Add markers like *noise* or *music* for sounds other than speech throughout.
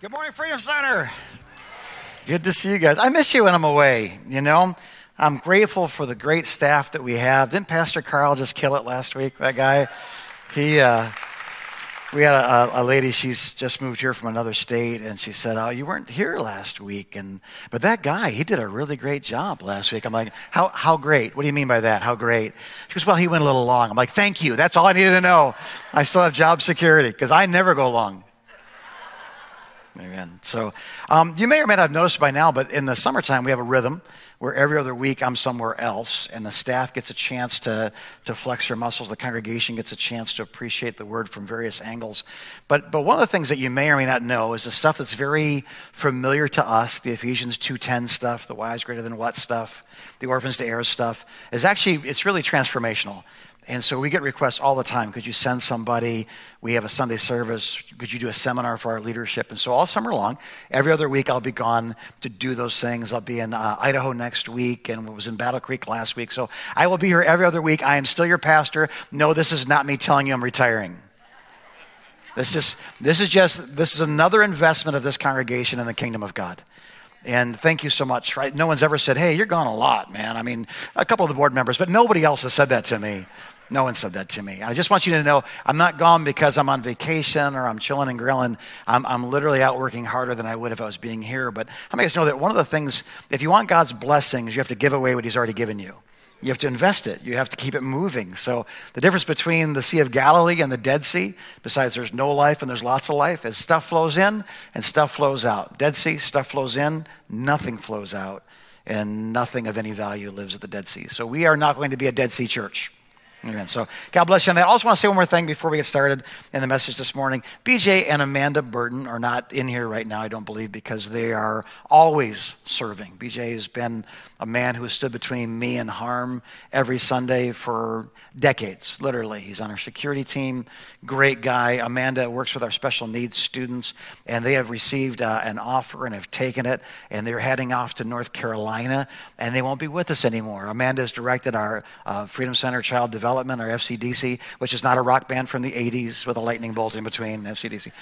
Good morning, Freedom Center. Good to see you guys. I miss you when I'm away, you know. I'm grateful for the great staff that we have. Didn't Pastor Carl just kill it last week? That guy? He, uh, we had a, a, lady, she's just moved here from another state, and she said, Oh, you weren't here last week. And, but that guy, he did a really great job last week. I'm like, How, how great? What do you mean by that? How great? She goes, Well, he went a little long. I'm like, Thank you. That's all I needed to know. I still have job security because I never go long. Amen. So um, you may or may not have noticed by now, but in the summertime, we have a rhythm where every other week I'm somewhere else, and the staff gets a chance to, to flex their muscles. The congregation gets a chance to appreciate the word from various angles. But, but one of the things that you may or may not know is the stuff that's very familiar to us, the Ephesians 2.10 stuff, the why is greater than what stuff, the orphans to heirs stuff, is actually, it's really transformational. And so we get requests all the time. Could you send somebody? We have a Sunday service. Could you do a seminar for our leadership? And so all summer long, every other week, I'll be gone to do those things. I'll be in uh, Idaho next week and was in Battle Creek last week. So I will be here every other week. I am still your pastor. No, this is not me telling you I'm retiring. This is, this is just, this is another investment of this congregation in the kingdom of God. And thank you so much. Right? No one's ever said, hey, you're gone a lot, man. I mean, a couple of the board members, but nobody else has said that to me. No one said that to me. I just want you to know I'm not gone because I'm on vacation or I'm chilling and grilling. I'm, I'm literally out working harder than I would if I was being here. But how many of us know that one of the things, if you want God's blessings, you have to give away what He's already given you. You have to invest it. You have to keep it moving. So the difference between the Sea of Galilee and the Dead Sea, besides there's no life and there's lots of life, is stuff flows in and stuff flows out. Dead Sea, stuff flows in, nothing flows out, and nothing of any value lives at the Dead Sea. So we are not going to be a Dead Sea church. Amen. So God bless you on that. I also want to say one more thing before we get started in the message this morning. BJ and Amanda Burton are not in here right now, I don't believe, because they are always serving. BJ has been a man who has stood between me and harm every Sunday for decades, literally. He's on our security team. Great guy. Amanda works with our special needs students, and they have received uh, an offer and have taken it, and they're heading off to North Carolina, and they won't be with us anymore. Amanda has directed our uh, Freedom Center Child Development, our FCDC, which is not a rock band from the 80s with a lightning bolt in between, FCDC.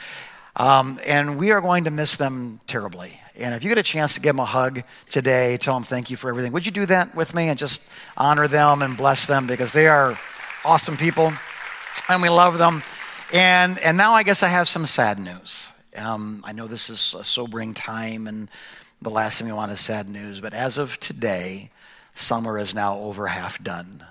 Um, and we are going to miss them terribly. And if you get a chance to give them a hug today, tell them thank you for everything. Would you do that with me and just honor them and bless them because they are awesome people and we love them. And, and now I guess I have some sad news. Um, I know this is a sobering time and the last thing we want is sad news, but as of today, summer is now over half done.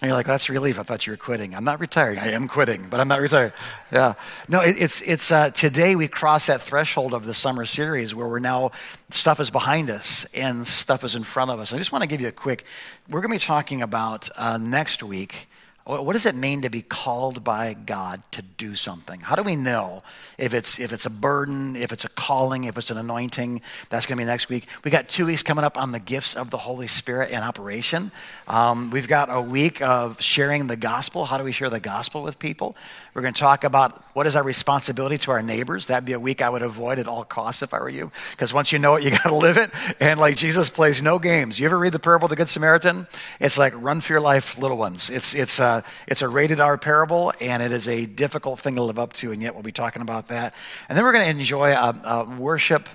And you're like, that's relief. I thought you were quitting. I'm not retiring. I am quitting, but I'm not retiring. Yeah. No, it, it's, it's, uh, today we cross that threshold of the summer series where we're now, stuff is behind us and stuff is in front of us. I just want to give you a quick, we're going to be talking about uh, next week what does it mean to be called by God to do something? How do we know if it's, if it's a burden, if it's a calling, if it's an anointing? That's going to be next week. We got two weeks coming up on the gifts of the Holy Spirit in operation. Um, we've got a week of sharing the gospel. How do we share the gospel with people? We're going to talk about what is our responsibility to our neighbors. That'd be a week I would avoid at all costs if I were you, because once you know it, you *laughs* got to live it. And like Jesus plays no games. You ever read the parable of the Good Samaritan? It's like run for your life, little ones. It's it's uh, it's a rated R parable, and it is a difficult thing to live up to, and yet we'll be talking about that. And then we're going to enjoy a, a worship,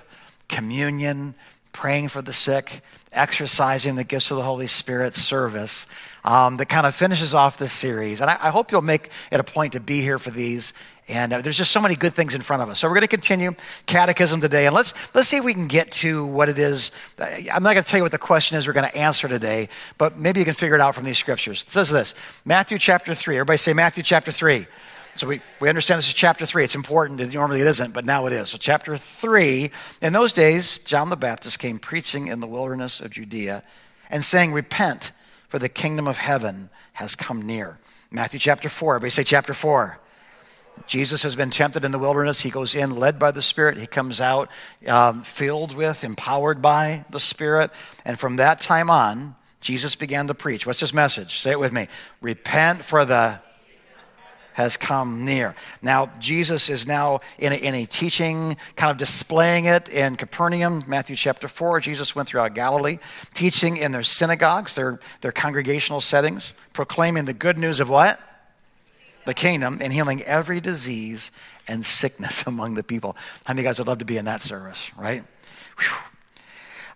communion, praying for the sick, exercising the gifts of the Holy Spirit service um, that kind of finishes off this series. And I, I, hope you'll make it a point to be here for these. And uh, there's just so many good things in front of us. So we're going to continue catechism today, and let's let's see if we can get to what it is. I'm not going to tell you what the question is we're going to answer today, but maybe you can figure it out from these scriptures. It says this: Matthew chapter three. Everybody say Matthew chapter three. So we, we understand this is chapter three. It's important. Normally it isn't, but now it is. So, chapter three. In those days, John the Baptist came preaching in the wilderness of Judea and saying, Repent, for the kingdom of heaven has come near. Matthew chapter 4. Everybody say chapter 4. Jesus has been tempted in the wilderness. He goes in led by the Spirit. He comes out um, filled with, empowered by the Spirit. And from that time on, Jesus began to preach. What's his message? Say it with me. Repent for the has come near. Now, Jesus is now in a, in a teaching, kind of displaying it in Capernaum, Matthew chapter 4. Jesus went throughout Galilee, teaching in their synagogues, their, their congregational settings, proclaiming the good news of what? The kingdom and healing every disease and sickness *laughs* among the people. How many guys would love to be in that service, right?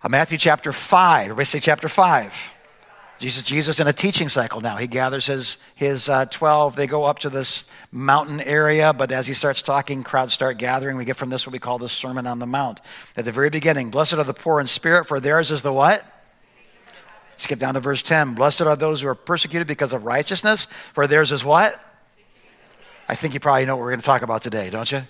Uh, Matthew chapter 5. Everybody say chapter 5. Jesus, Jesus in a teaching cycle now. He gathers his, his uh, 12. They go up to this mountain area, but as he starts talking, crowds start gathering. We get from this what we call the Sermon on the Mount. At the very beginning, blessed are the poor in spirit, for theirs is the what? Skip down to verse 10. Blessed are those who are persecuted because of righteousness, for theirs is what? I think you probably know what we're going to talk about today, don't you?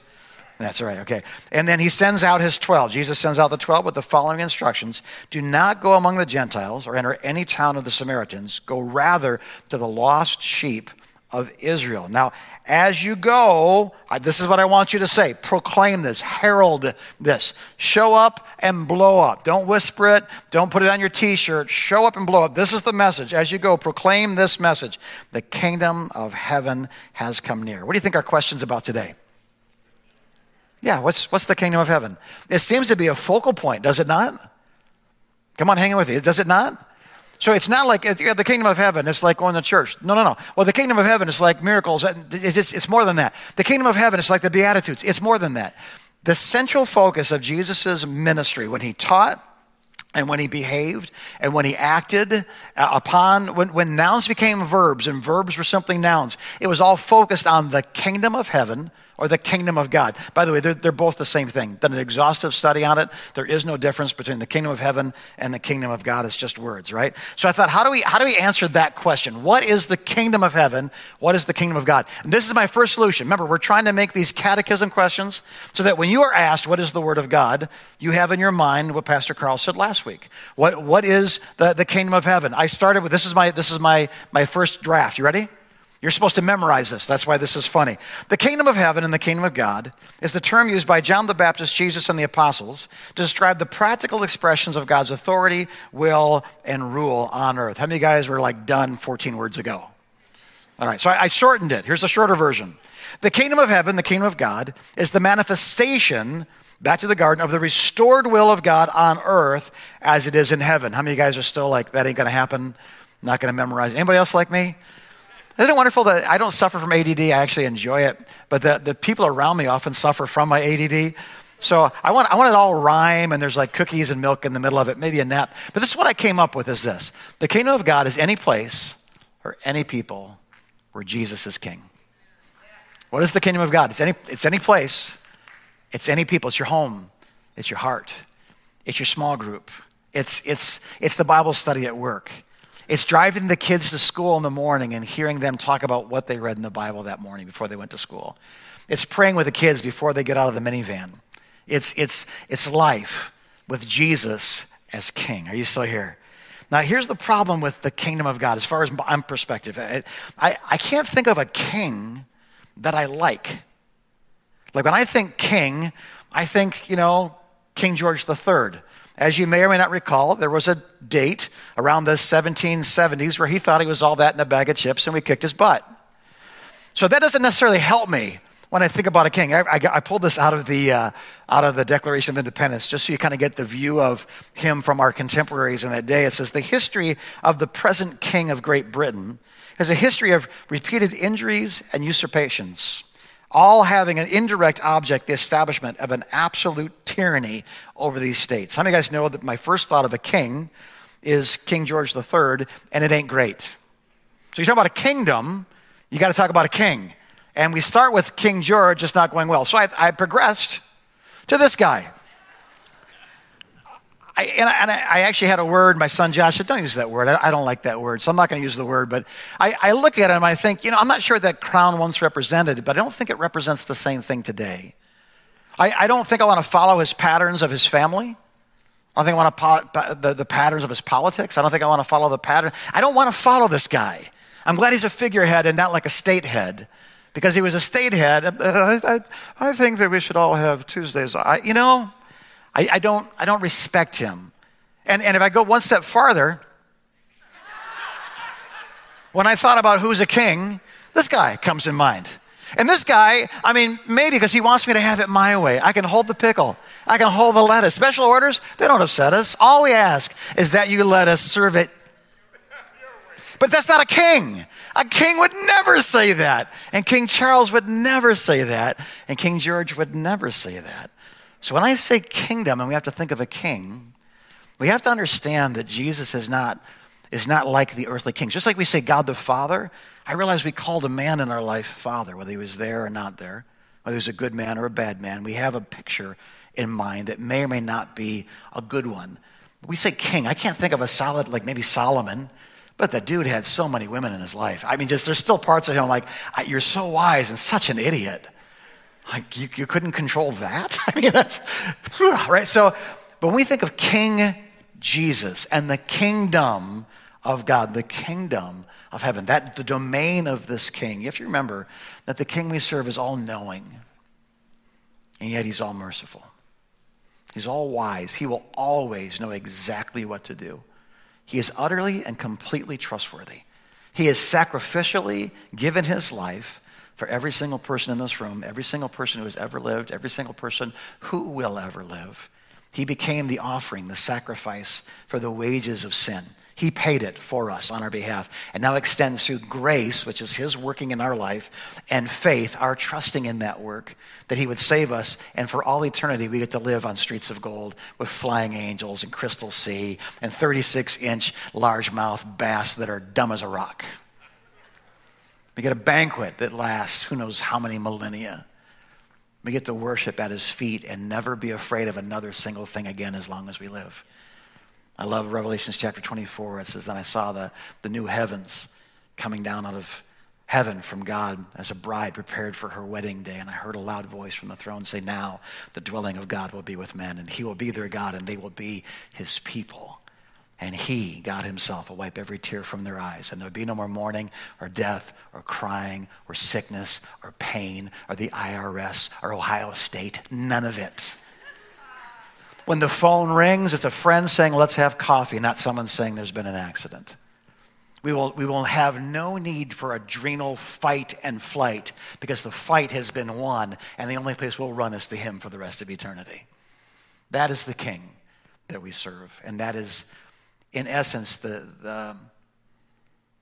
That's right, okay. And then he sends out his 12. Jesus sends out the 12 with the following instructions Do not go among the Gentiles or enter any town of the Samaritans. Go rather to the lost sheep of Israel. Now, as you go, this is what I want you to say proclaim this, herald this, show up and blow up. Don't whisper it, don't put it on your t shirt. Show up and blow up. This is the message. As you go, proclaim this message. The kingdom of heaven has come near. What do you think our question's about today? Yeah, what's, what's the kingdom of heaven? It seems to be a focal point, does it not? Come on, hang in with you. Does it not? So it's not like the kingdom of heaven, it's like going to church. No, no, no. Well, the kingdom of heaven is like miracles. It's, it's more than that. The kingdom of heaven is like the Beatitudes. It's more than that. The central focus of Jesus' ministry when he taught, and when he behaved and when he acted uh, upon when, when nouns became verbs and verbs were simply nouns it was all focused on the kingdom of heaven or the kingdom of God. By the way, they're, they're both the same thing. Done an exhaustive study on it. There is no difference between the kingdom of heaven and the kingdom of God. It's just words, right? So I thought, how do we how do we answer that question? What is the kingdom of heaven? What is the kingdom of God? And this is my first solution. Remember, we're trying to make these catechism questions so that when you are asked what is the word of God, you have in your mind what Pastor Carl said last week. What what is the, the kingdom of heaven? I started with this is my this is my my first draft. You ready? You're supposed to memorize this. That's why this is funny. The kingdom of heaven and the kingdom of God is the term used by John the Baptist, Jesus, and the apostles to describe the practical expressions of God's authority, will, and rule on earth. How many guys were like done 14 words ago? All right, so I, I shortened it. Here's the shorter version. The kingdom of heaven, the kingdom of God, is the manifestation back to the garden of the restored will of God on earth as it is in heaven. How many guys are still like, that ain't going to happen? Not going to memorize. Anybody else like me? Isn't it wonderful that I don't suffer from ADD? I actually enjoy it. But the, the people around me often suffer from my ADD. So I want, I want it all rhyme and there's like cookies and milk in the middle of it, maybe a nap. But this is what I came up with is this. The kingdom of God is any place or any people where Jesus is king. What is the kingdom of God? It's any, it's any place. It's any people. It's your home. It's your heart. It's your small group. It's, it's, it's the Bible study at work. It's driving the kids to school in the morning and hearing them talk about what they read in the Bible that morning before they went to school. It's praying with the kids before they get out of the minivan. It's, it's, it's life with Jesus as king. Are you still here? Now, here's the problem with the kingdom of God, as far as I'm perspective. I, I, I can't think of a king that I like. Like when I think king, I think, you know, King George III. As you may or may not recall, there was a date around the 1770s where he thought he was all that in a bag of chips and we kicked his butt. So that doesn't necessarily help me when I think about a king. I, I, I pulled this out of, the, uh, out of the Declaration of Independence just so you kind of get the view of him from our contemporaries in that day. It says, The history of the present king of Great Britain has a history of repeated injuries and usurpations all having an indirect object, the establishment of an absolute tyranny over these states. How many of you guys know that my first thought of a king is King George III, and it ain't great? So you talk about a kingdom, you got to talk about a king. And we start with King George, it's not going well. So I, I progressed to this guy. I, and, I, and, I, actually had a word. My son Josh said, "Don't use that word. I, I don't like that word, so I'm not going to use the word." But I, look at him. I think, you know, I'm not sure that crown once represented, but I don't think it represents the same thing today. I, don't think I want to follow his patterns of his family. I don't think I want to po- the, the patterns of his politics. I don't think I want to follow the pattern. I don't want to follow this guy. I'm glad he's a figurehead and not like a state head because he was a state head. I, I, I think that we should all have Tuesdays. I, you know, I, I, don't, I don't respect him. And, and if I go one step farther, when I thought about who's a king, this guy comes in mind. And this guy, I mean, maybe because he wants me to have it my way. I can hold the pickle. I can hold the lettuce. Special orders, they don't upset us. All we ask is that you let us serve it But that's not a king. A king would never say that. And King Charles would never say that. And King George would never say that. So when I say kingdom and we have to think of a king, we have to understand that Jesus is not, is not like the earthly kings. Just like we say God the Father, I realize we called a man in our life father, whether he was there or not there, whether he was a good man or a bad man. We have a picture in mind that may or may not be a good one. We say king. I can't think of a solid, like maybe Solomon, but the dude had so many women in his life. I mean, just there's still parts of him like, you're so wise and such an idiot. Like, you, you couldn't control that? *laughs* I mean, that's, *sighs* right? So, but when we think of King Jesus and the kingdom of God, the kingdom of heaven, that the domain of this king, you have to remember that the king we serve is all knowing, and yet he's all merciful. He's all wise. He will always know exactly what to do. He is utterly and completely trustworthy. He has sacrificially given his life for every single person in this room, every single person who has ever lived, every single person who will ever live. He became the offering, the sacrifice for the wages of sin. He paid it for us on our behalf and now extends through grace, which is His working in our life, and faith, our trusting in that work, that He would save us. And for all eternity, we get to live on streets of gold with flying angels and crystal sea and 36 inch largemouth bass that are dumb as a rock. We get a banquet that lasts who knows how many millennia. We get to worship at His feet and never be afraid of another single thing again as long as we live. I love Revelations chapter 24. It says, Then I saw the, the new heavens coming down out of heaven from God as a bride prepared for her wedding day. And I heard a loud voice from the throne say, Now the dwelling of God will be with men, and he will be their God, and they will be his people. And he, God himself, will wipe every tear from their eyes. And there will be no more mourning or death or crying or sickness or pain or the IRS or Ohio State. None of it. When the phone rings, it's a friend saying, let's have coffee, not someone saying there's been an accident. We will, we will have no need for adrenal fight and flight because the fight has been won, and the only place we'll run is to Him for the rest of eternity. That is the King that we serve, and that is, in essence, the, the,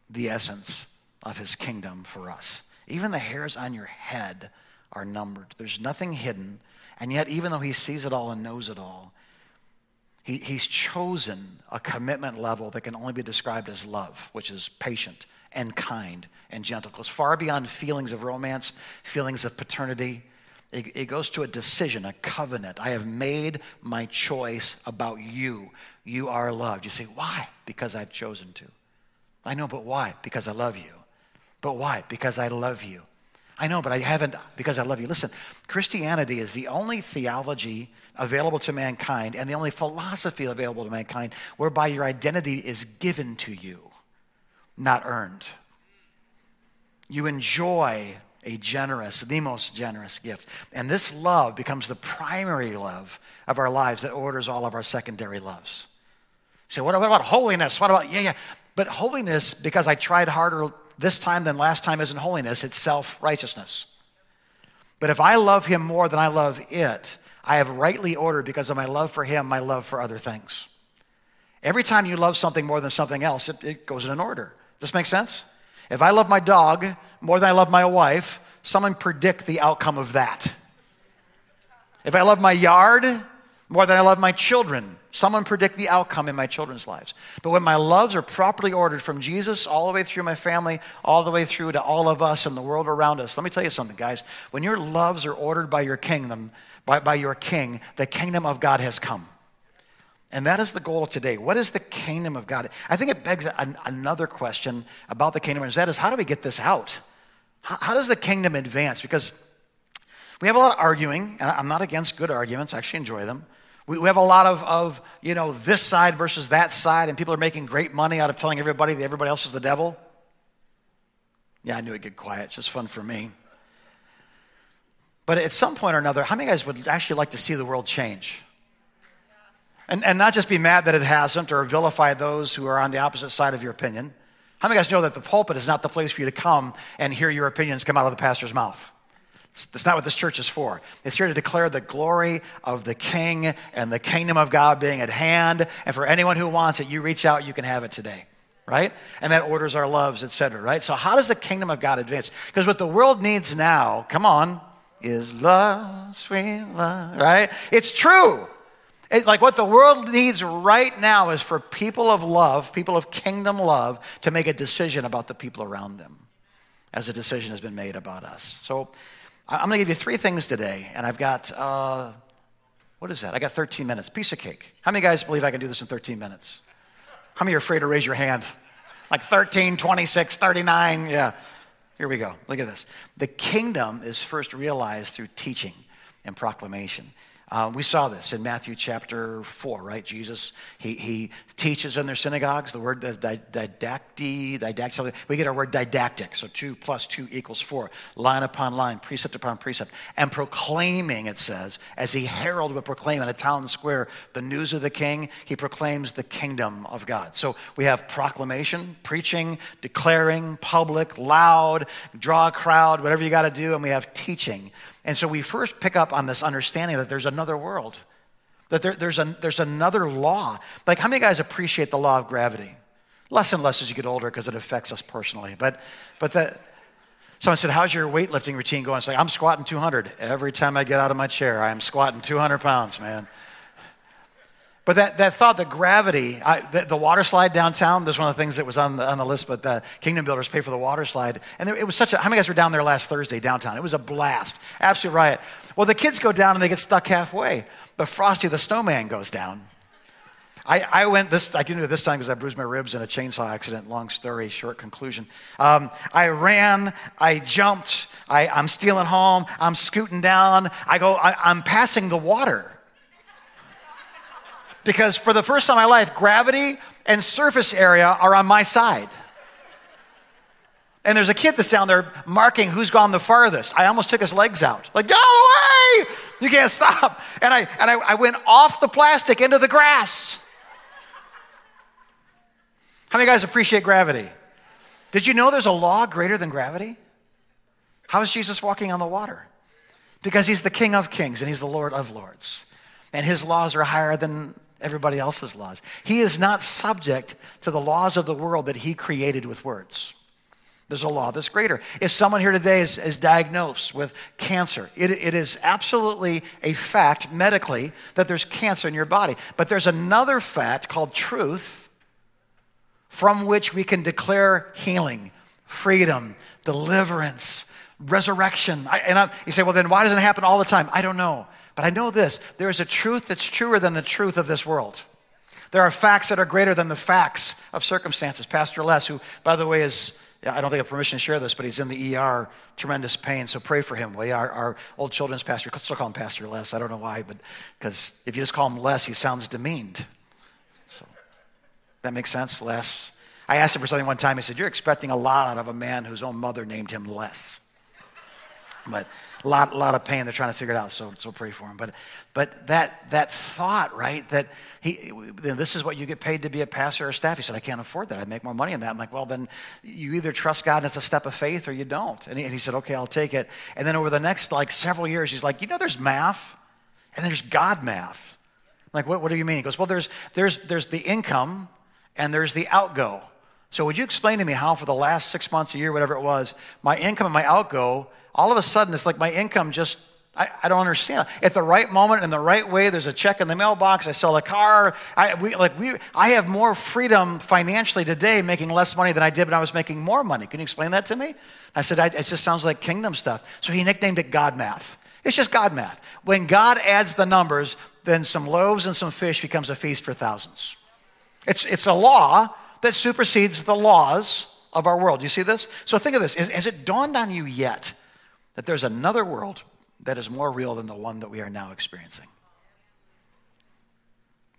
the essence of His kingdom for us. Even the hairs on your head are numbered, there's nothing hidden, and yet, even though He sees it all and knows it all, he, he's chosen a commitment level that can only be described as love, which is patient and kind and gentle. It goes far beyond feelings of romance, feelings of paternity. It, it goes to a decision, a covenant. I have made my choice about you. You are loved. You say, why? Because I've chosen to. I know, but why? Because I love you. But why? Because I love you. I know, but I haven't because I love you. Listen, Christianity is the only theology available to mankind and the only philosophy available to mankind whereby your identity is given to you, not earned. You enjoy a generous, the most generous gift. And this love becomes the primary love of our lives that orders all of our secondary loves. So, what, what about holiness? What about, yeah, yeah. But holiness, because I tried harder this time than last time isn't holiness, it's self righteousness. But if I love him more than I love it, I have rightly ordered because of my love for him, my love for other things. Every time you love something more than something else, it, it goes in an order. Does this make sense? If I love my dog more than I love my wife, someone predict the outcome of that. If I love my yard more than I love my children, Someone predict the outcome in my children's lives. But when my loves are properly ordered from Jesus all the way through my family, all the way through to all of us and the world around us, let me tell you something, guys. When your loves are ordered by your kingdom, by, by your king, the kingdom of God has come. And that is the goal of today. What is the kingdom of God? I think it begs an, another question about the kingdom, and that is how do we get this out? How, how does the kingdom advance? Because we have a lot of arguing, and I'm not against good arguments, I actually enjoy them. We, we have a lot of, of, you know, this side versus that side, and people are making great money out of telling everybody that everybody else is the devil. Yeah, I knew it'd get quiet. It's just fun for me. But at some point or another, how many guys would actually like to see the world change? And, and not just be mad that it hasn't or vilify those who are on the opposite side of your opinion. How many guys know that the pulpit is not the place for you to come and hear your opinions come out of the pastor's mouth? That's not what this church is for. It's here to declare the glory of the King and the kingdom of God being at hand. And for anyone who wants it, you reach out, you can have it today. right? And that orders our loves, etc. right? So how does the kingdom of God advance? Because what the world needs now, come on, is love, sweet love, right? It's true. It, like what the world needs right now is for people of love, people of kingdom love, to make a decision about the people around them as a decision has been made about us. So I'm going to give you three things today, and I've got, uh, what is that? I got 13 minutes. Piece of cake. How many guys believe I can do this in 13 minutes? How many are afraid to raise your hand? Like 13, 26, 39. Yeah. Here we go. Look at this. The kingdom is first realized through teaching and proclamation. Uh, we saw this in Matthew chapter 4, right? Jesus, he, he teaches in their synagogues. The word didacti, didactic, we get our word didactic. So two plus two equals four, line upon line, precept upon precept. And proclaiming, it says, as he herald would proclaim in a town square the news of the king, he proclaims the kingdom of God. So we have proclamation, preaching, declaring, public, loud, draw a crowd, whatever you got to do. And we have teaching and so we first pick up on this understanding that there's another world, that there, there's, a, there's another law. Like, how many guys appreciate the law of gravity? Less and less as you get older because it affects us personally. But, but that, someone said, How's your weightlifting routine going? It's like, I'm squatting 200. Every time I get out of my chair, I am squatting 200 pounds, man. But that, that thought, that gravity, I, the, the, water slide downtown, that's one of the things that was on the, on the list, but the Kingdom Builders pay for the water slide. And there, it was such a, how many guys were down there last Thursday downtown? It was a blast, absolute riot. Well, the kids go down and they get stuck halfway, but Frosty the snowman goes down. I, I went this, I can do it this time because I bruised my ribs in a chainsaw accident. Long story, short conclusion. Um, I ran, I jumped, I, I'm stealing home, I'm scooting down, I go, I, I'm passing the water. Because for the first time in my life, gravity and surface area are on my side. And there's a kid that's down there marking who's gone the farthest. I almost took his legs out. Like, go away! You can't stop. And I, and I, I went off the plastic into the grass. How many guys appreciate gravity? Did you know there's a law greater than gravity? How is Jesus walking on the water? Because he's the King of kings and he's the Lord of lords. And his laws are higher than everybody else's laws. He is not subject to the laws of the world that he created with words. There's a law that's greater. If someone here today is, is diagnosed with cancer, it, it is absolutely a fact medically that there's cancer in your body. But there's another fact called truth from which we can declare healing, freedom, deliverance, resurrection. I, and I, you say, well, then why doesn't it happen all the time? I don't know. But I know this there is a truth that's truer than the truth of this world. There are facts that are greater than the facts of circumstances. Pastor Les, who, by the way, is, I don't think I have permission to share this, but he's in the ER, tremendous pain, so pray for him. We our, our old children's pastor, still call him Pastor Les. I don't know why, but because if you just call him Les, he sounds demeaned. So that makes sense, Les. I asked him for something one time. He said, You're expecting a lot out of a man whose own mother named him Les. But a lot, lot of pain. They're trying to figure it out, so, so pray for him. But, but that, that thought, right, that he, this is what you get paid to be a pastor or staff. He said, I can't afford that. I'd make more money in that. I'm like, well, then you either trust God and it's a step of faith or you don't. And he, and he said, okay, I'll take it. And then over the next like several years, he's like, you know, there's math and there's God math. I'm like, what, what do you mean? He goes, well, there's, there's, there's the income and there's the outgo. So would you explain to me how for the last six months, a year, whatever it was, my income and my outgo all of a sudden it's like my income just I, I, don't understand. At the right moment, in the right way, there's a check in the mailbox. I sell a car. I, we, like we, I have more freedom financially today, making less money than I did when I was making more money. Can you explain that to me? I said, I, it just sounds like kingdom stuff. So he nicknamed it God math. It's just God math. When God adds the numbers, then some loaves and some fish becomes a feast for thousands. It's, it's a law that supersedes the laws of our world. You see this? So think of this. Has it dawned on you yet? That there's another world that is more real than the one that we are now experiencing.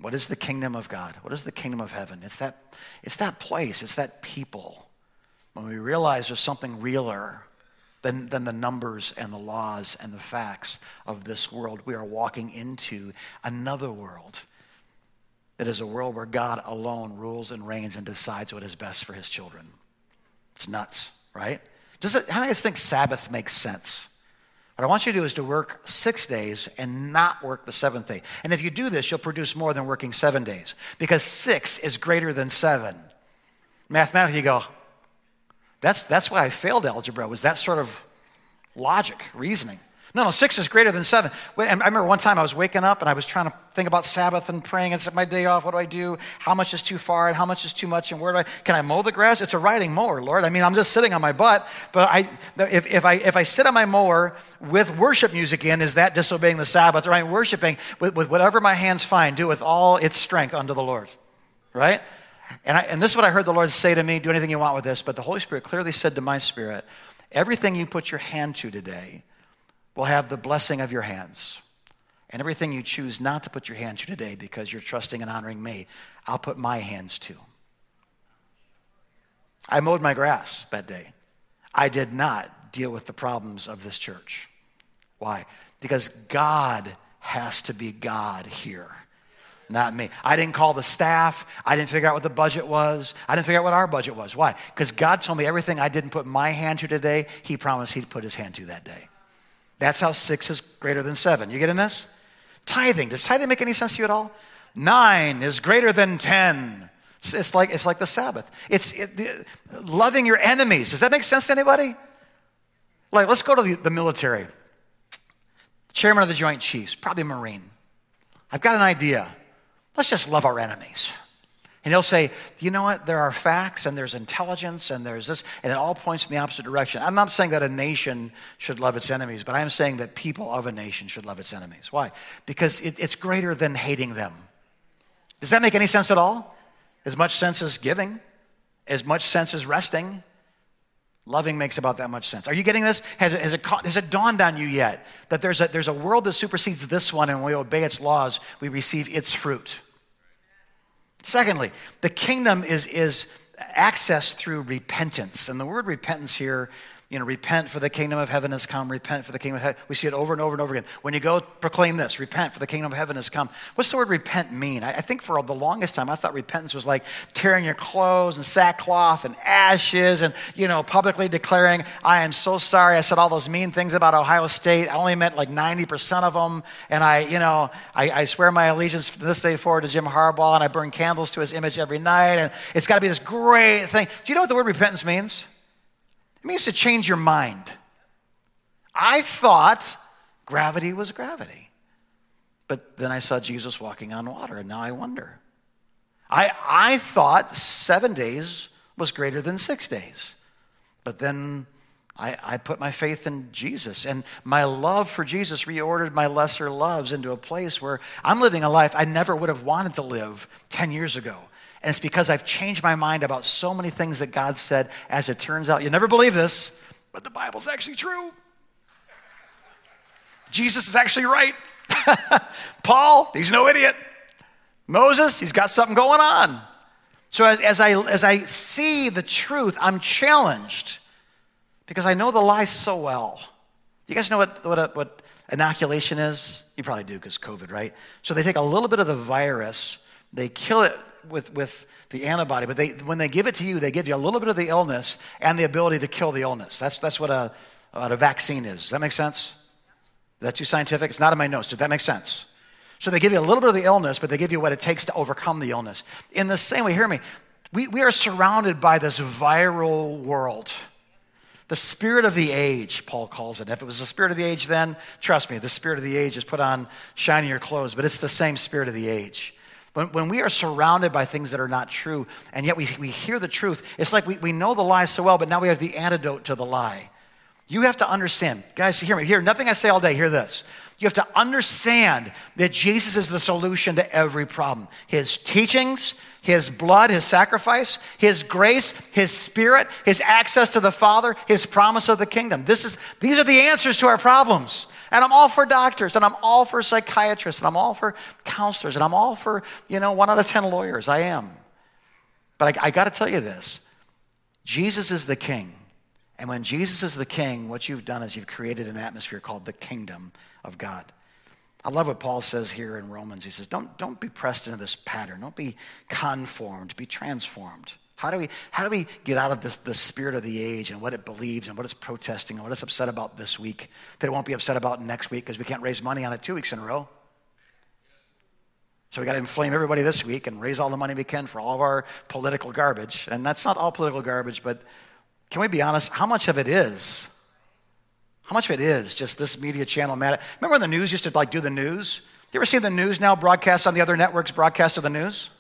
What is the kingdom of God? What is the kingdom of heaven? It's that, it's that place, it's that people. When we realize there's something realer than, than the numbers and the laws and the facts of this world, we are walking into another world that is a world where God alone rules and reigns and decides what is best for his children. It's nuts, right? Does it, how many of us think Sabbath makes sense? What I want you to do is to work six days and not work the seventh day. And if you do this, you'll produce more than working seven days because six is greater than seven. Mathematically, you go, that's, that's why I failed algebra, was that sort of logic, reasoning. No, no, six is greater than seven. I remember one time I was waking up and I was trying to think about Sabbath and praying. And it's my day off. What do I do? How much is too far and how much is too much? And where do I, can I mow the grass? It's a riding mower, Lord. I mean, I'm just sitting on my butt. But I, if, if, I, if I sit on my mower with worship music in, is that disobeying the Sabbath? Or I'm worshiping with, with whatever my hands find, do with all its strength unto the Lord, right? And, I, and this is what I heard the Lord say to me do anything you want with this. But the Holy Spirit clearly said to my spirit, everything you put your hand to today, will have the blessing of your hands. And everything you choose not to put your hand to today because you're trusting and honoring me, I'll put my hands to. I mowed my grass that day. I did not deal with the problems of this church. Why? Because God has to be God here, not me. I didn't call the staff. I didn't figure out what the budget was. I didn't figure out what our budget was. Why? Because God told me everything I didn't put my hand to today, He promised He'd put His hand to that day. That's how six is greater than seven. You getting this? Tithing. Does tithing make any sense to you at all? Nine is greater than ten. It's, like, it's like the Sabbath. It's it, the, loving your enemies. Does that make sense to anybody? Like, let's go to the, the military. Chairman of the Joint Chiefs, probably Marine. I've got an idea. Let's just love our enemies. And he'll say, you know what? There are facts and there's intelligence and there's this, and it all points in the opposite direction. I'm not saying that a nation should love its enemies, but I'm saying that people of a nation should love its enemies. Why? Because it, it's greater than hating them. Does that make any sense at all? As much sense as giving, as much sense as resting. Loving makes about that much sense. Are you getting this? Has has it, has it dawned on you yet that there's a, there's a world that supersedes this one, and when we obey its laws, we receive its fruit? Secondly, the kingdom is, is accessed through repentance. And the word repentance here you know, repent for the kingdom of heaven has come, repent for the kingdom of heaven. We see it over and over and over again. When you go proclaim this, repent for the kingdom of heaven has come. What's the word repent mean? I, think for the longest time, I thought repentance was like tearing your clothes and sackcloth and ashes and, you know, publicly declaring, I am so sorry I said all those mean things about Ohio State. I only meant like 90% of them. And I, you know, I, I swear my allegiance from this day forward to Jim Harbaugh and I burn candles to his image every night. And it's got to be this great thing. Do you know what the word repentance means? Means to change your mind. I thought gravity was gravity. But then I saw Jesus walking on water, and now I wonder. I, I thought seven days was greater than six days. But then I, I put my faith in Jesus, and my love for Jesus reordered my lesser loves into a place where I'm living a life I never would have wanted to live 10 years ago. And it's because I've changed my mind about so many things that God said. As it turns out, you'll never believe this, but the Bible's actually true. Jesus is actually right. *laughs* Paul, he's no idiot. Moses, he's got something going on. So as, as, I, as I see the truth, I'm challenged because I know the lie so well. You guys know what, what, what inoculation is? You probably do because COVID, right? So they take a little bit of the virus, they kill it with, with the antibody, but they, when they give it to you, they give you a little bit of the illness and the ability to kill the illness. That's, that's what, a, what a vaccine is. Does that make sense? Is that too scientific? It's not in my notes. Did that make sense? So they give you a little bit of the illness, but they give you what it takes to overcome the illness. In the same way, hear me, we, we are surrounded by this viral world. The spirit of the age, Paul calls it. If it was the spirit of the age then, trust me, the spirit of the age is put on shinier clothes, but it's the same spirit of the age. When, when we are surrounded by things that are not true, and yet we, we hear the truth, it's like we, we know the lie so well, but now we have the antidote to the lie. You have to understand, guys, hear me. Hear nothing I say all day, hear this. You have to understand that Jesus is the solution to every problem. His teachings, His blood, His sacrifice, His grace, His spirit, His access to the Father, His promise of the kingdom. This is, these are the answers to our problems. And I'm all for doctors, and I'm all for psychiatrists, and I'm all for counselors, and I'm all for, you know, one out of 10 lawyers. I am. But I, I got to tell you this Jesus is the king. And when Jesus is the king, what you've done is you've created an atmosphere called the kingdom of God. I love what Paul says here in Romans. He says, Don't, don't be pressed into this pattern. Don't be conformed, be transformed. How do we, how do we get out of this, the spirit of the age and what it believes and what it's protesting and what it's upset about this week that it won't be upset about next week because we can't raise money on it two weeks in a row? So we got to inflame everybody this week and raise all the money we can for all of our political garbage. And that's not all political garbage, but can we be honest? How much of it is? How much of it is just this media channel? matter? Remember when the news used to like do the news? You ever see the news now broadcast on the other networks broadcast of the news?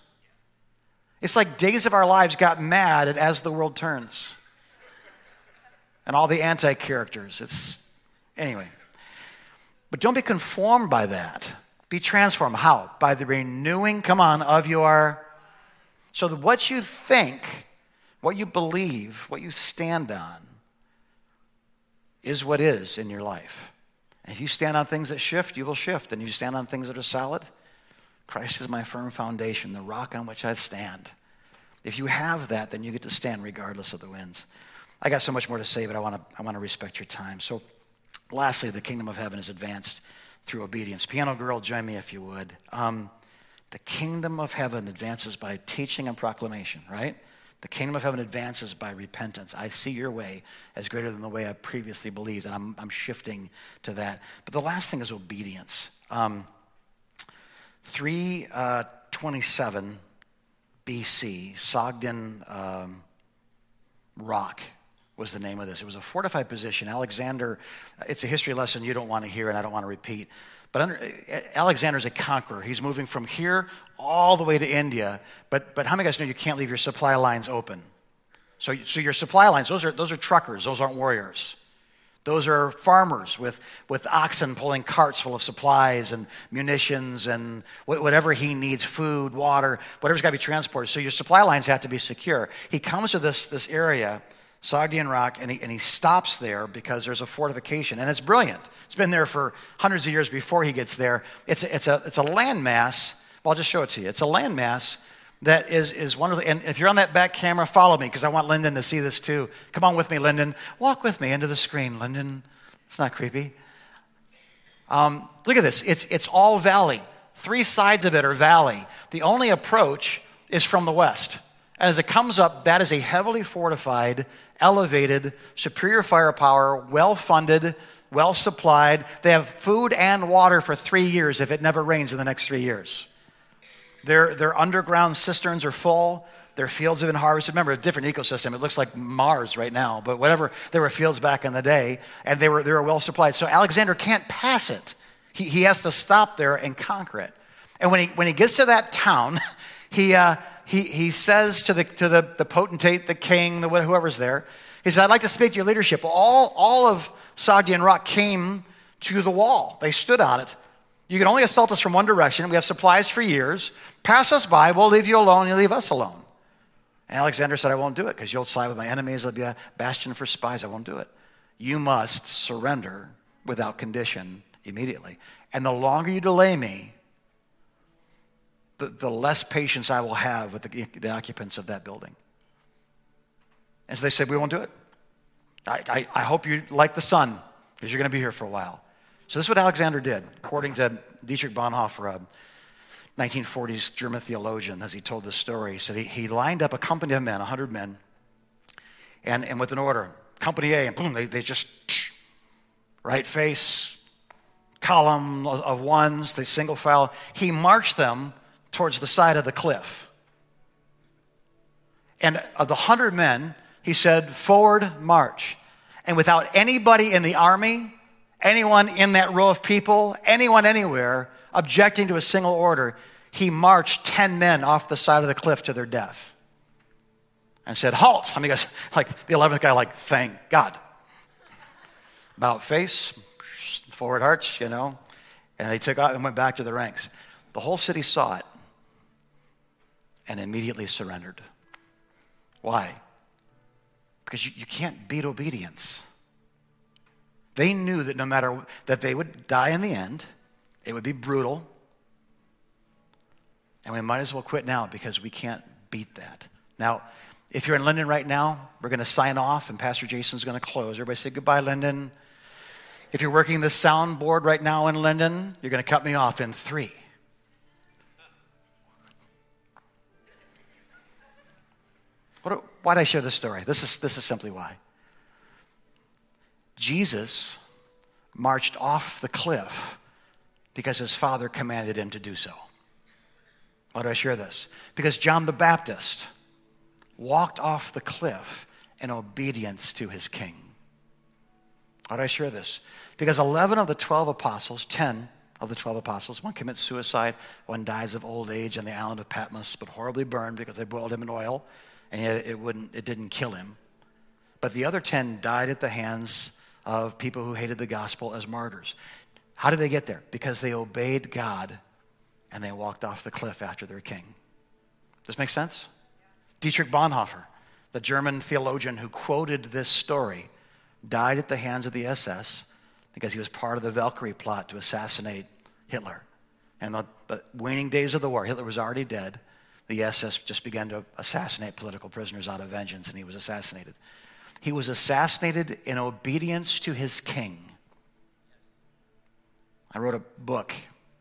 It's like Days of Our Lives got mad at As the World Turns. And all the anti characters. It's, anyway. But don't be conformed by that. Be transformed. How? By the renewing, come on, of your. So that what you think, what you believe, what you stand on, is what is in your life. And if you stand on things that shift, you will shift. And if you stand on things that are solid, Christ is my firm foundation, the rock on which I stand. If you have that, then you get to stand regardless of the winds. I got so much more to say, but I want to, I want to respect your time. So, lastly, the kingdom of heaven is advanced through obedience. Piano girl, join me if you would. Um, the kingdom of heaven advances by teaching and proclamation, right? The kingdom of heaven advances by repentance. I see your way as greater than the way I previously believed, and I'm, I'm shifting to that. But the last thing is obedience. Um, 327 uh, BC, Sogdian um, Rock was the name of this. It was a fortified position. Alexander, it's a history lesson you don't want to hear and I don't want to repeat. But under, Alexander's a conqueror. He's moving from here all the way to India. But, but how many guys know you can't leave your supply lines open? So, so your supply lines, those are, those are truckers, those aren't warriors. Those are farmers with, with oxen pulling carts full of supplies and munitions and whatever he needs food, water, whatever's got to be transported. So your supply lines have to be secure. He comes to this, this area Sogdian Rock, and he, and he stops there because there's a fortification, and it's brilliant. It's been there for hundreds of years before he gets there. It's a, it's a, it's a landmass. Well, I'll just show it to you. It's a landmass that is, is wonderful. And if you're on that back camera, follow me because I want Lyndon to see this too. Come on with me, Lyndon. Walk with me into the screen, Lyndon. It's not creepy. Um, look at this. It's, it's all valley. Three sides of it are valley. The only approach is from the west. And as it comes up, that is a heavily fortified, elevated, superior firepower, well funded, well supplied. They have food and water for three years if it never rains in the next three years. Their, their underground cisterns are full. Their fields have been harvested. Remember, a different ecosystem. It looks like Mars right now, but whatever. There were fields back in the day, and they were, they were well supplied. So Alexander can't pass it. He, he has to stop there and conquer it. And when he, when he gets to that town, *laughs* he, uh, he, he says to, the, to the, the potentate, the king, the, whoever's there, he said, I'd like to speak to your leadership. All, all of Sogdian Rock came to the wall. They stood on it. You can only assault us from one direction. We have supplies for years. Pass us by. We'll leave you alone. You leave us alone. And Alexander said, I won't do it because you'll side with my enemies. It'll be a bastion for spies. I won't do it. You must surrender without condition immediately. And the longer you delay me, the, the less patience I will have with the, the occupants of that building. And so they said, We won't do it. I, I, I hope you like the sun because you're going to be here for a while. So this is what Alexander did, according to Dietrich Bonhoeffer, a 1940s German theologian, as he told this story. He said he, he lined up a company of men, 100 men, and, and with an order, company A, and boom, they, they just, right face, column of ones, they single file. He marched them towards the side of the cliff. And of the hundred men, he said, Forward, march. And without anybody in the army, anyone in that row of people, anyone anywhere objecting to a single order, he marched 10 men off the side of the cliff to their death and said, Halt! I mean, *laughs* like the 11th guy, like, thank God. About face, forward arch, you know. And they took out and went back to the ranks. The whole city saw it and immediately surrendered. Why? Because you, you can't beat obedience. They knew that no matter that they would die in the end, it would be brutal. And we might as well quit now because we can't beat that. Now, if you're in Lyndon right now, we're going to sign off and Pastor Jason's going to close. Everybody say goodbye, Lyndon. If you're working the soundboard right now in Lyndon, you're going to cut me off in three. What, why did I share this story? This is, this is simply why. Jesus marched off the cliff because his father commanded him to do so. Why do I share this? Because John the Baptist walked off the cliff in obedience to his king. Why do I share this? Because 11 of the 12 apostles, 10 of the 12 apostles, one commits suicide, one dies of old age on the island of Patmos, but horribly burned because they boiled him in oil, and yet it, wouldn't, it didn't kill him. But the other 10 died at the hands of people who hated the gospel as martyrs. How did they get there? Because they obeyed God and they walked off the cliff after their king. Does this make sense? Dietrich Bonhoeffer, the German theologian who quoted this story, died at the hands of the SS because he was part of the Valkyrie plot to assassinate Hitler. And the, the waning days of the war, Hitler was already dead. The SS just began to assassinate political prisoners out of vengeance, and he was assassinated. He was assassinated in obedience to his king. I wrote a book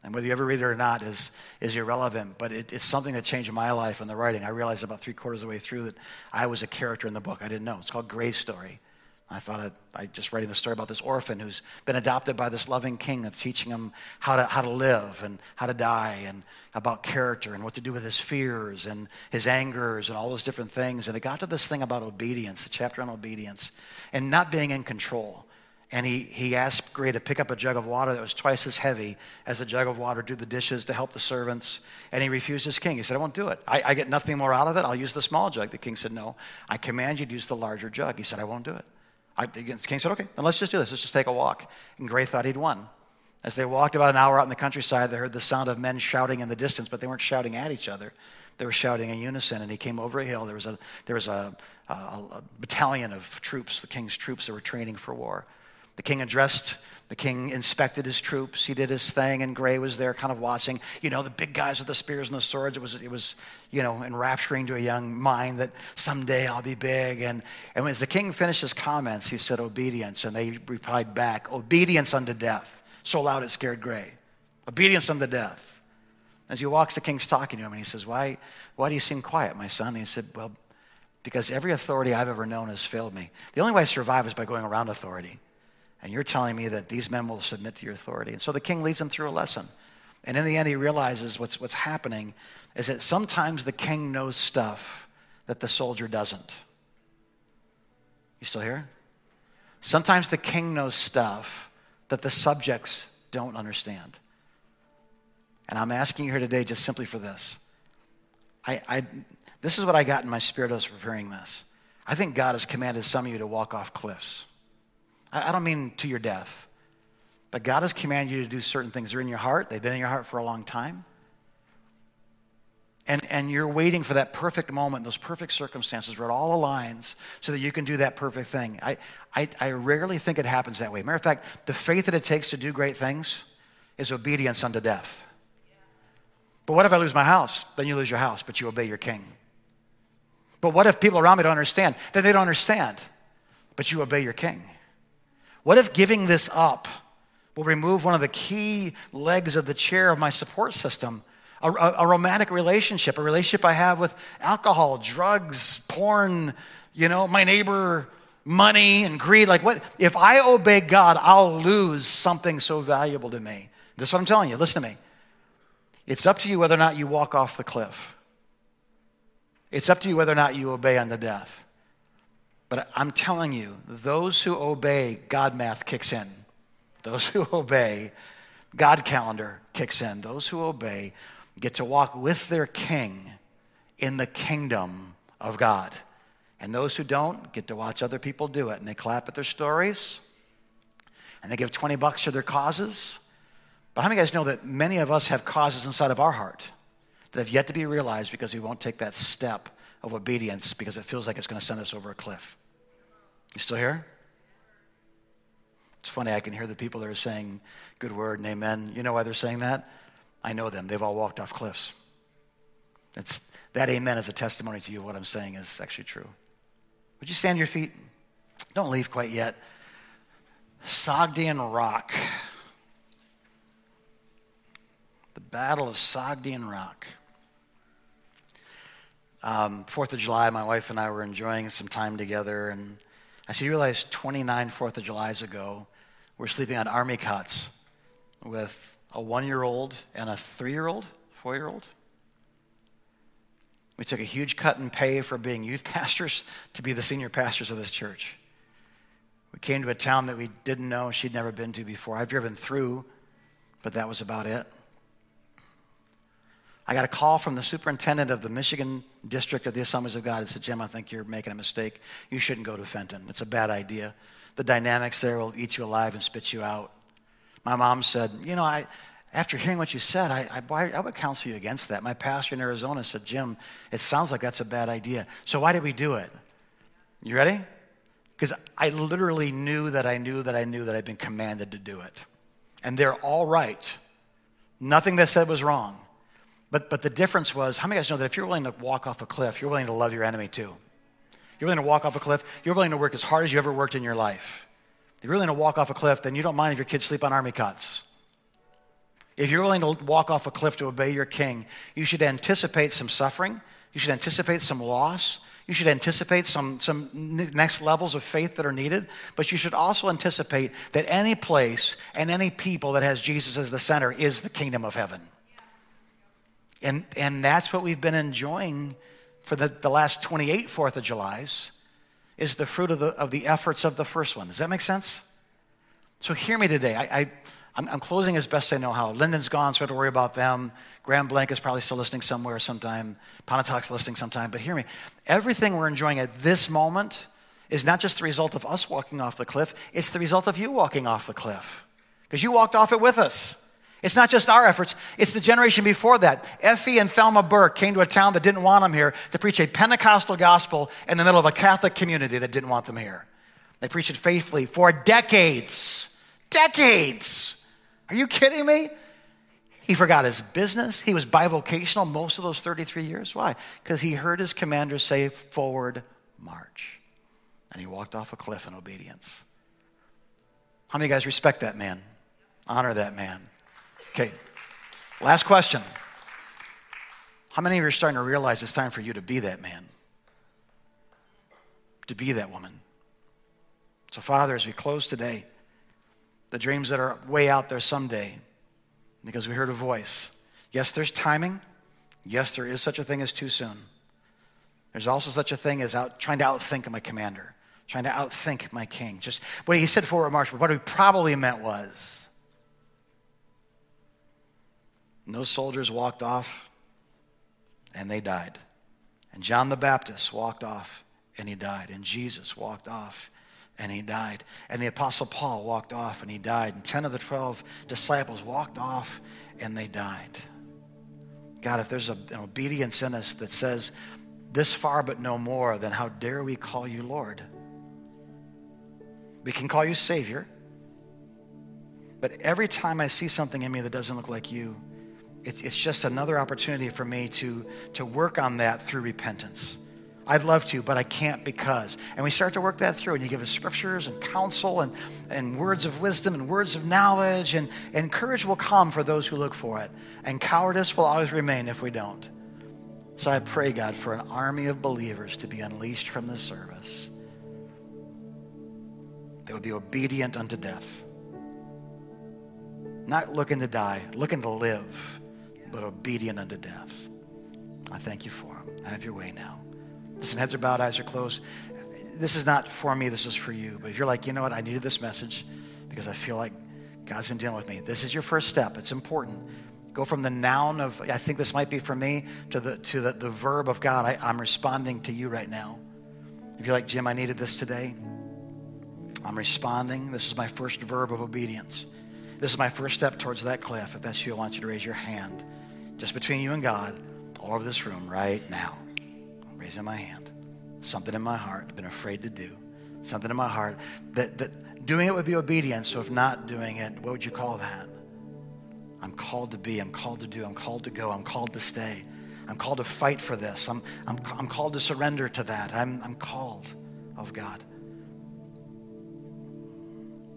and whether you ever read it or not is, is irrelevant, but it, it's something that changed my life in the writing. I realized about three quarters of the way through that I was a character in the book. I didn't know. It's called Gray's Story. I thought I, I just writing the story about this orphan who's been adopted by this loving king that's teaching him how to, how to live and how to die and about character and what to do with his fears and his angers and all those different things. And it got to this thing about obedience, the chapter on obedience, and not being in control and he, he asked Gray to pick up a jug of water that was twice as heavy as the jug of water, do the dishes to help the servants, and he refused his king. He said, I won't do it. I, I get nothing more out of it. I'll use the small jug. The king said, No, I command you to use the larger jug. He said, I won't do it. The king said, Okay, then let's just do this. Let's just take a walk. And Gray thought he'd won. As they walked about an hour out in the countryside, they heard the sound of men shouting in the distance, but they weren't shouting at each other. They were shouting in unison, and he came over a hill. There was a, there was a, a, a battalion of troops, the king's troops that were training for war. The king addressed, the king inspected his troops. He did his thing, and Gray was there kind of watching. You know, the big guys with the spears and the swords. It was, it was you know, enrapturing to a young mind that someday I'll be big. And, and as the king finished his comments, he said, Obedience. And they replied back, Obedience unto death. So loud it scared Gray. Obedience unto death. As he walks, the king's talking to him, and he says, Why, why do you seem quiet, my son? And he said, Well, because every authority I've ever known has failed me. The only way I survive is by going around authority. And you're telling me that these men will submit to your authority. And so the king leads them through a lesson. And in the end, he realizes what's, what's happening is that sometimes the king knows stuff that the soldier doesn't. You still here? Sometimes the king knows stuff that the subjects don't understand. And I'm asking you here today just simply for this. I, I, this is what I got in my spirit as preparing this. I think God has commanded some of you to walk off cliffs. I don't mean to your death, but God has commanded you to do certain things. They're in your heart, they've been in your heart for a long time. And, and you're waiting for that perfect moment, those perfect circumstances where it all aligns so that you can do that perfect thing. I, I, I rarely think it happens that way. Matter of fact, the faith that it takes to do great things is obedience unto death. But what if I lose my house? Then you lose your house, but you obey your king. But what if people around me don't understand? Then they don't understand, but you obey your king. What if giving this up will remove one of the key legs of the chair of my support system? A, a, a, romantic relationship, a relationship I have with alcohol, drugs, porn, you know, my neighbor, money, and greed. Like, what? If I obey God, I'll lose something so valuable to me. This is what I'm telling you. Listen to me. It's up to you whether or not you walk off the cliff. It's up to you whether or not you obey unto death. But I'm telling you, those who obey, God math kicks in. Those who *laughs* obey, God calendar kicks in. Those who obey get to walk with their king in the kingdom of God. And those who don't get to watch other people do it. And they clap at their stories and they give 20 bucks to their causes. But how many guys know that many of us have causes inside of our heart that have yet to be realized because we won't take that step of obedience because it feels like it's going to send us over a cliff. You still here? It's funny, I can hear the people that are saying good word and amen. You know why they're saying that? I know them. They've all walked off cliffs. It's, that amen is a testimony to you. Of what I'm saying is actually true. Would you stand your feet? Don't leave quite yet. Sogdian Rock. The Battle of Sogdian Rock. Um, Fourth of July, my wife and I were enjoying some time together, and I said, You realize 29 Fourth of Julys ago, we're sleeping on army cots with a one year old and a three year old, four year old? We took a huge cut in pay for being youth *laughs* pastors to be the senior pastors of this church. We came to a town that we didn't know, she'd never been to before. I've driven through, but that was about it. I got a call from the superintendent of the Michigan district of the Assemblies of God and said, Jim, I think you're making a mistake. You shouldn't go to Fenton. It's a bad idea. The dynamics there will eat you alive and spit you out. My mom said, You know, I, after hearing what you said, I, I, I would counsel you against that. My pastor in Arizona said, Jim, it sounds like that's a bad idea. So why did we do it? You ready? Because I literally knew that I knew that I knew that I'd been commanded to do it. And they're all right. Nothing they said was wrong. But, but the difference was how many of you guys know that if you're willing to walk off a cliff, you're willing to love your enemy too? You're willing to walk off a cliff, you're willing to work as hard as you ever worked in your life. If you're willing to walk off a cliff, then you don't mind if your kids sleep on army cots. If you're willing to walk off a cliff to obey your king, you should anticipate some suffering. You should anticipate some loss. You should anticipate some, some next levels of faith that are needed. But you should also anticipate that any place and any people that has Jesus as the center is the kingdom of heaven. And, and that's what we've been enjoying for the, the last 28 Fourth of Julys is the fruit of the, of the efforts of the first one. Does that make sense? So hear me today. I, I, I'm, I'm closing as best I know how. Linden's gone, so I to worry about them. Grand Blanc is probably still listening somewhere sometime. Pontiac listening sometime. But hear me. Everything we're enjoying at this moment is not just the result of us walking off the cliff, it's the result of you walking off the cliff. Because you walked off it with us. It's not just our efforts, it's the generation before that. Effie and Thelma Burke came to a town that didn't want them here to preach a Pentecostal gospel in the middle of a Catholic community that didn't want them here. They preached it faithfully for decades. Decades. Are you kidding me? He forgot his business. He was bivocational most of those 33 years. Why? Because he heard his commander say, Forward march. And he walked off a cliff in obedience. How many of you guys respect that man? Honor that man. Okay, last question. How many of you are starting to realize it's time for you to be that man? To be that woman? So, Father, as we close today, the dreams that are way out there someday, because we heard a voice. Yes, there's timing. Yes, there is such a thing as too soon. There's also such a thing as out, trying to outthink my commander, trying to outthink my king. Just what he said for March, but what he probably meant was And those soldiers walked off and they died. And John the Baptist walked off and he died. And Jesus walked off and he died. And the Apostle Paul walked off and he died. And 10 of the 12 disciples walked off and they died. God, if there's a, an obedience in us that says, this far but no more, then how dare we call you Lord? We can call you Savior. But every time I see something in me that doesn't look like you, it's just another opportunity for me to, to work on that through repentance. I'd love to, but I can't because. And we start to work that through, and you give us scriptures and counsel and, and words of wisdom and words of knowledge, and, and courage will come for those who look for it. And cowardice will always remain if we don't. So I pray, God, for an army of believers to be unleashed from this service. They would be obedient unto death. Not looking to die, looking to live but obedient unto death. I thank you for him. Have your way now. Listen, heads are bowed, eyes are closed. This is not for me, this is for you. But if you're like, you know what, I needed this message because I feel like God's been dealing with me. This is your first step. It's important. Go from the noun of, I think this might be for me, to the, to the, the verb of God. I, I'm responding to you right now. If you're like, Jim, I needed this today, I'm responding. This is my first verb of obedience. This is my first step towards that cliff. If that's you, I want you to raise your hand just between you and God, all over this room right now. I'm raising my hand. Something in my heart I've been afraid to do. Something in my heart that, that doing it would be obedience. So if not doing it, what would you call that? I'm called to be, I'm called to do, I'm called to go, I'm called to stay. I'm called to fight for this. I'm, I'm, I'm called to surrender to that. I'm, I'm called of God.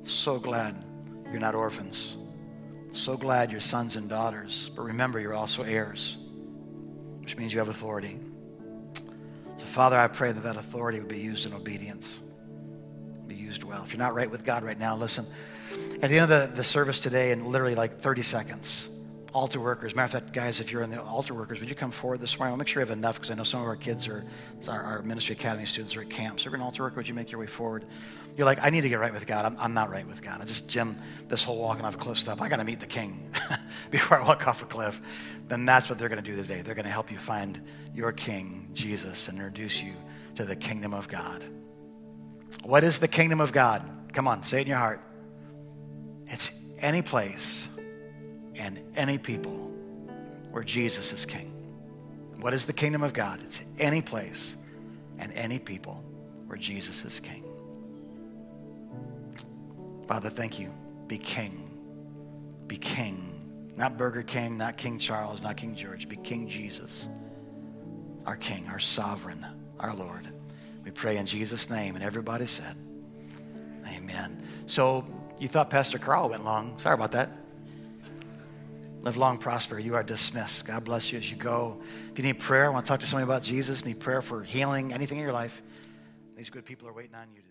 So glad you're not orphans. So glad you're sons and daughters, but remember, you're also heirs, which means you have authority. So, Father, I pray that that authority would be used in obedience, be used well. If you're not right with God right now, listen. At the end of the, the service today, in literally like 30 seconds, altar workers. Matter of fact, guys, if you're in the altar workers, would you come forward this morning? I'll make sure you have enough because I know some of our kids are, our, our, ministry academy students are at camps. So if you're an altar worker, would you make your way forward? You're like, I need to get right with God. I'm, I'm not right with God. I just, Jim, this whole walking off a cliff stuff, I got to meet the king *laughs* before I walk off a cliff. Then that's what they're going to do today. They're going to help you find your king, Jesus, and introduce you to the kingdom of God. What is the kingdom of God? Come on, say it in your heart. It's any place and any people where Jesus is king. What is the kingdom of God? It's any place and any people where Jesus is king. Father, thank you. Be king. Be king. Not Burger King, not King Charles, not King George. Be King Jesus, our King, our sovereign, our Lord. We pray in Jesus' name. And everybody said, Amen. So you thought Pastor Carl went long. Sorry about that. Live long, prosper. You are dismissed. God bless you as you go. If you need prayer, I want to talk to somebody about Jesus, need prayer for healing, anything in your life, these good people are waiting on you.